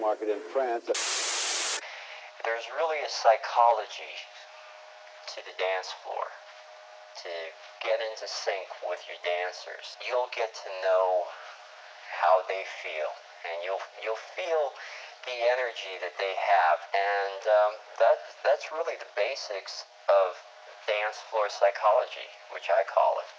market in France. There's really a psychology to the dance floor to get into sync with your dancers. You'll get to know how they feel, and you'll you'll feel the energy that they have, and um, that that's really the basics of dance floor psychology, which I call it.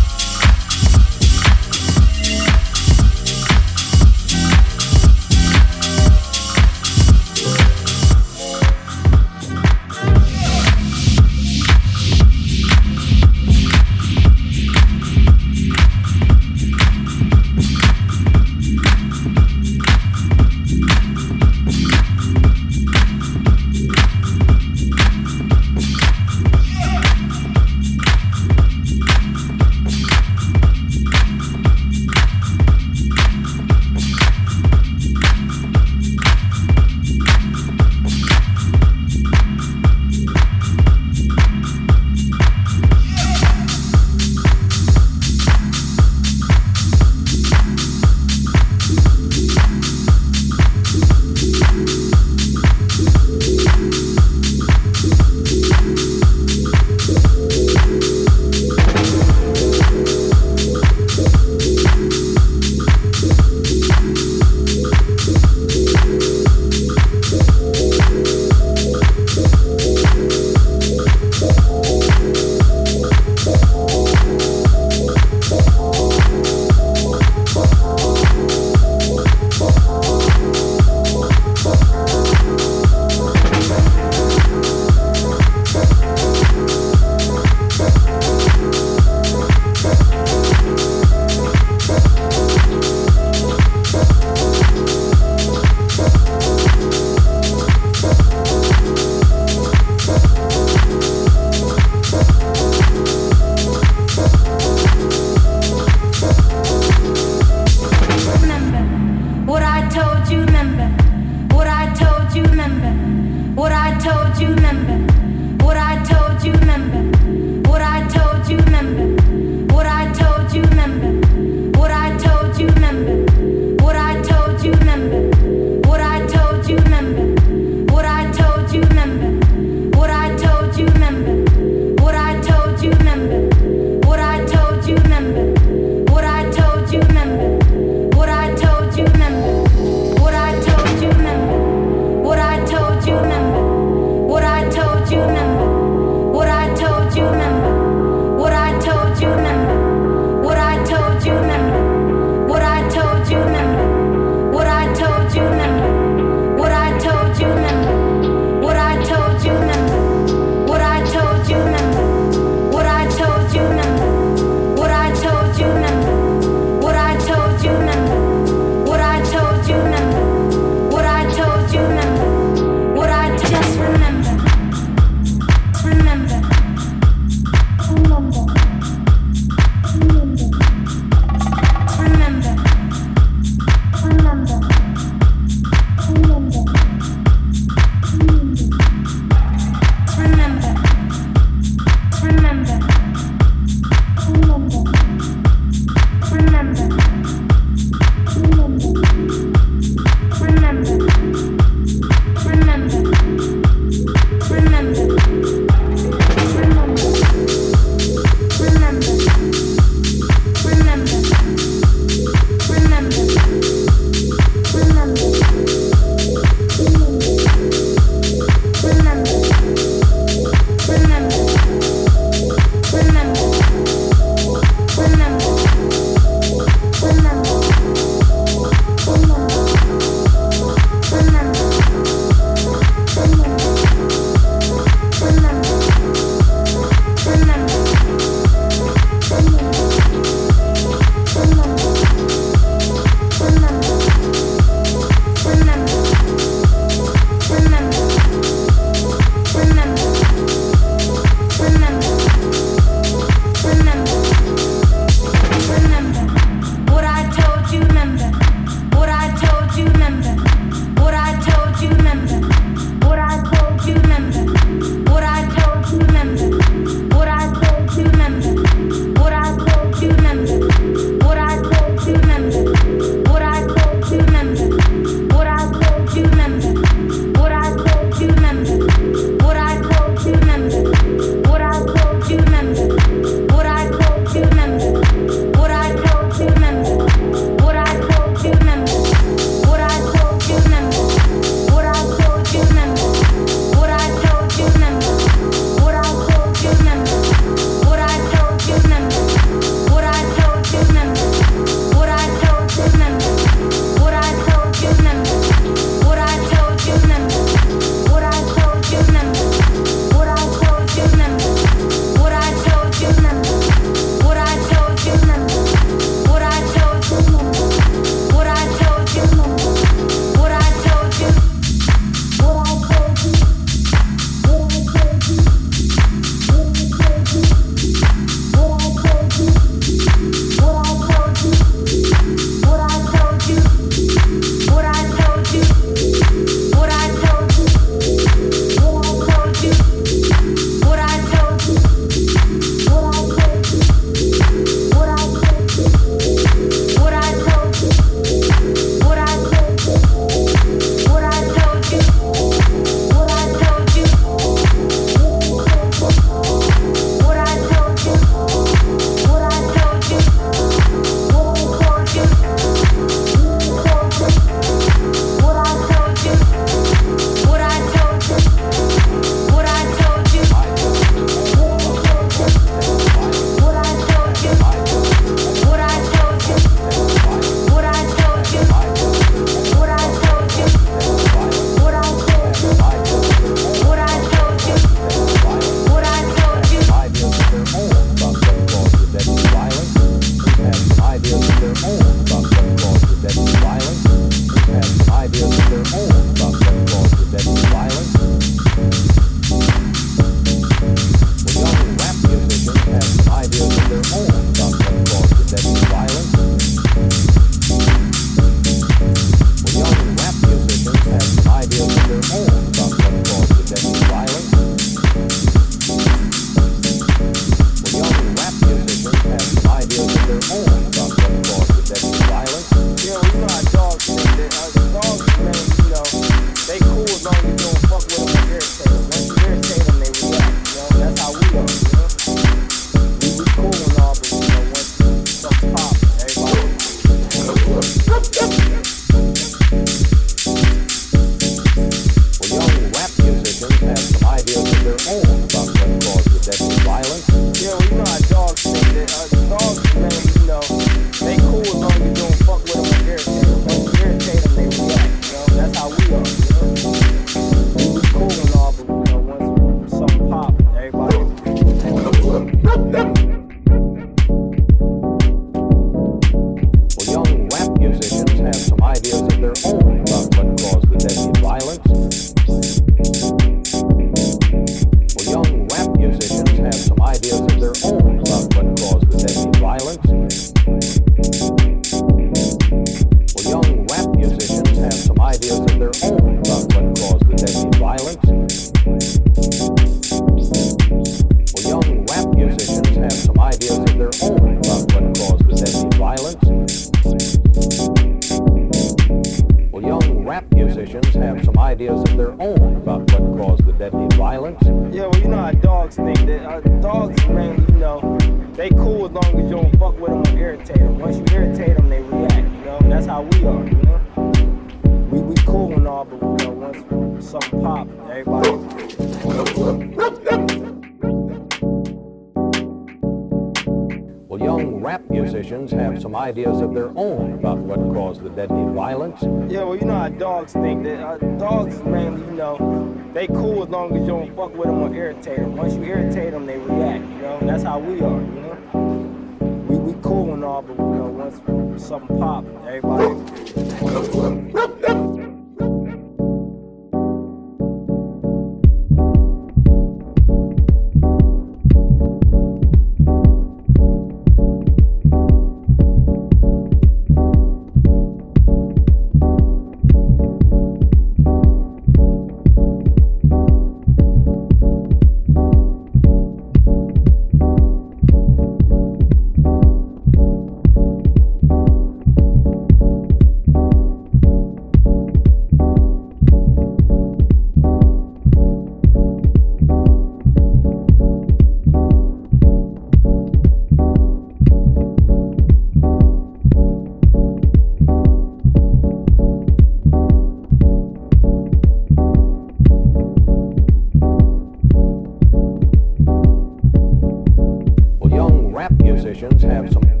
Christians have some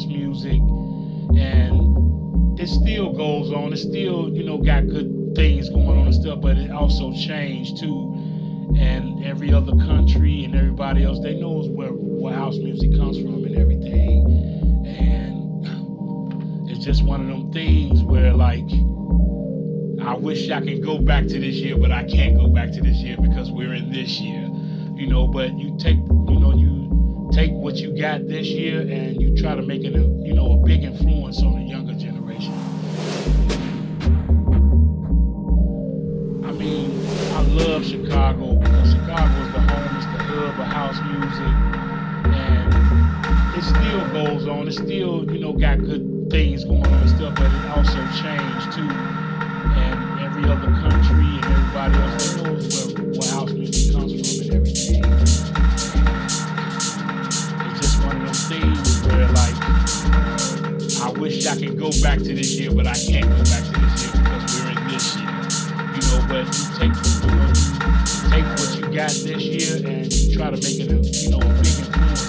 house music, and it still goes on. It still, you know, got good things going on and stuff, but it also changed too. And every other country and everybody else, they knows where where house music comes from and everything. And it's just one of them things where like. I wish I could go back to this year, but I can't go back to this year because we're in this year. You know, but you take, you know, you take what you got this year and you try to make it a, you know, a big influence on the younger generation. I mean, I love Chicago because Chicago is the home, it's the hub of house music, and it still goes on. It still, you know, got good things going on and stuff, but it also changed too. And every other country and everybody else, I can go back to this year, but I can't go back to this year because we're in this year. You know, but you take, take what you got this year and you try to make it a, you know, a big influence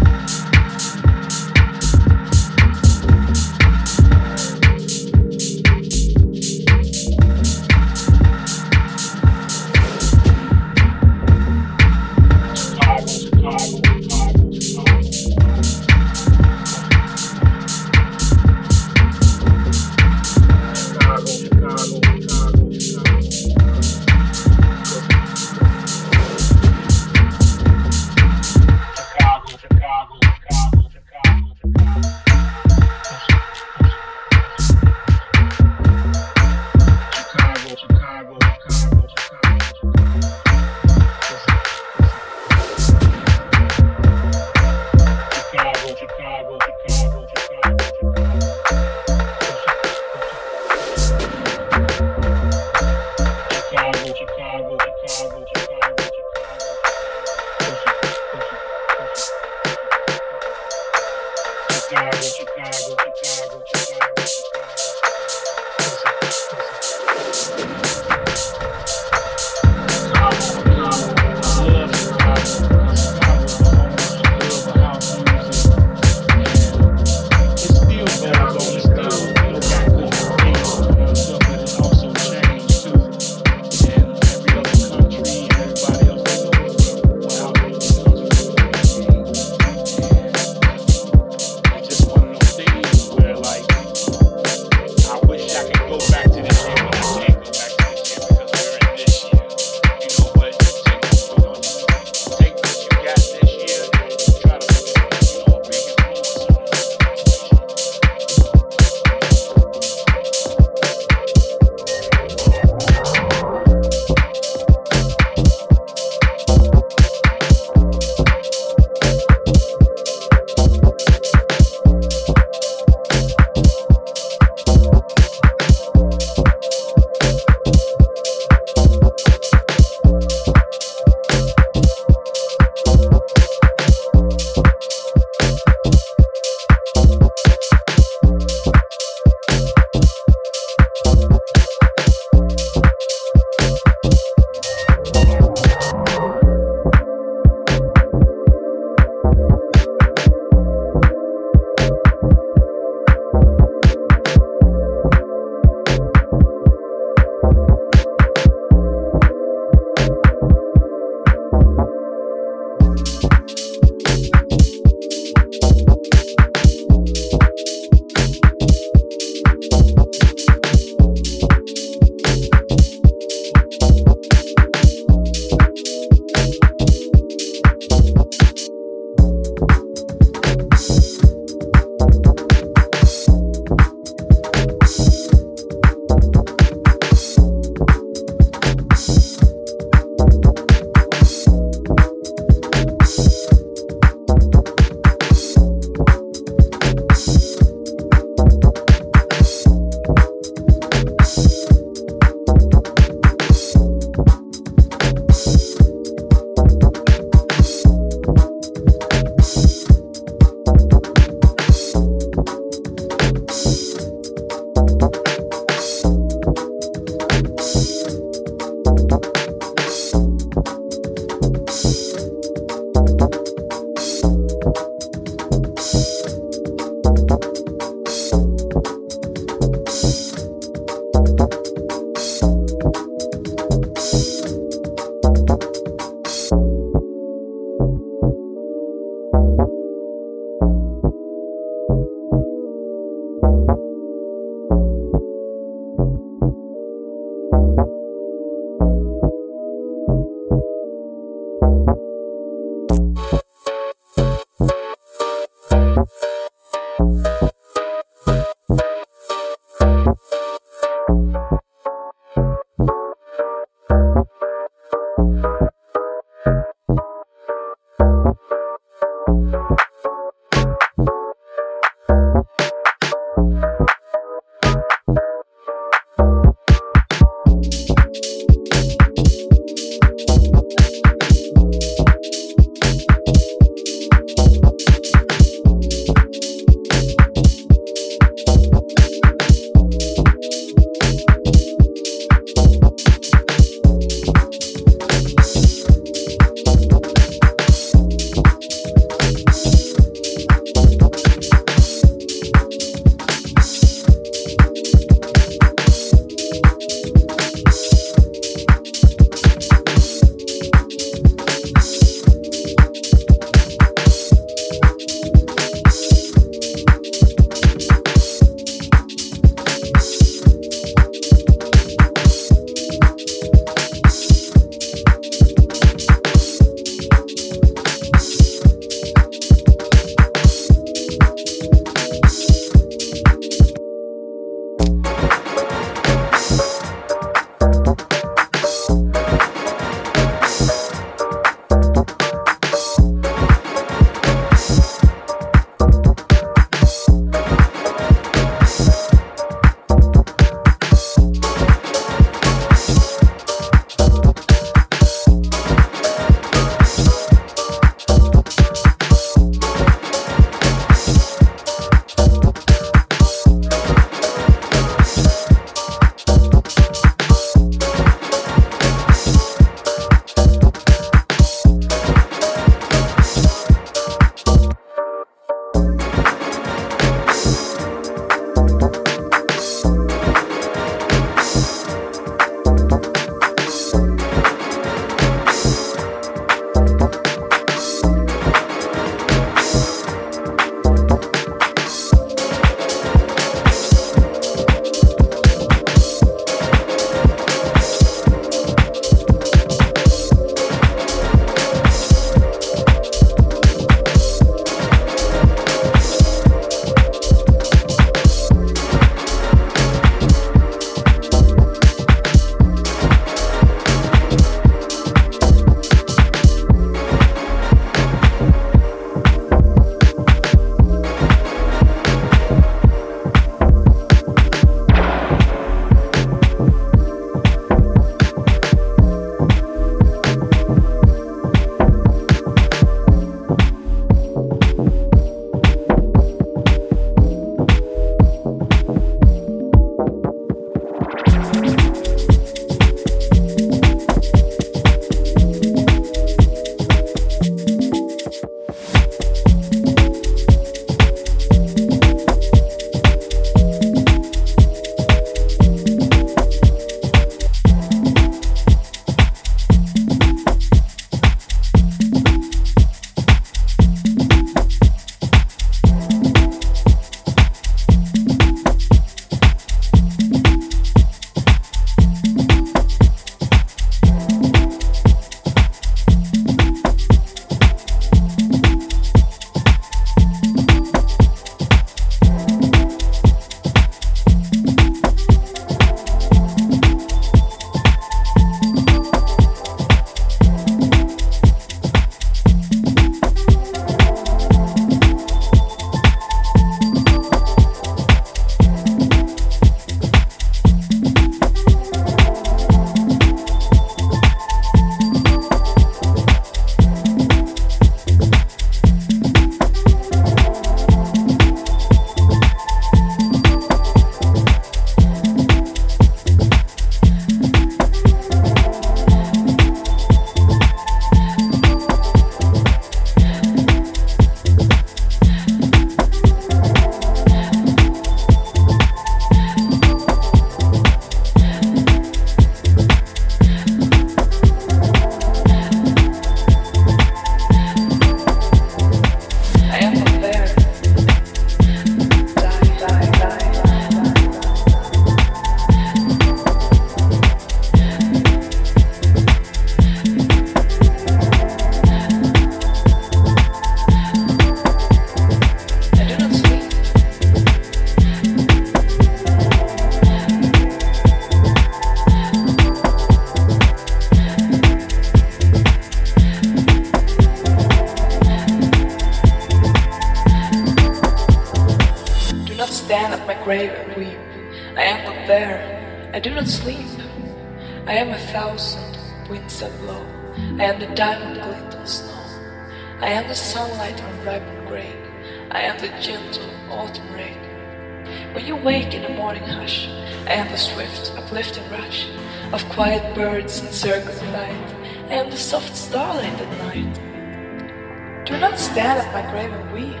of quiet birds in circles of light. I am the soft starlight at night. Do not stand at my grave and weep.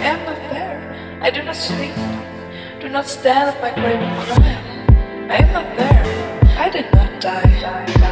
I am not there. I do not sleep. Do not stand at my grave and cry. I am not there. I did not die.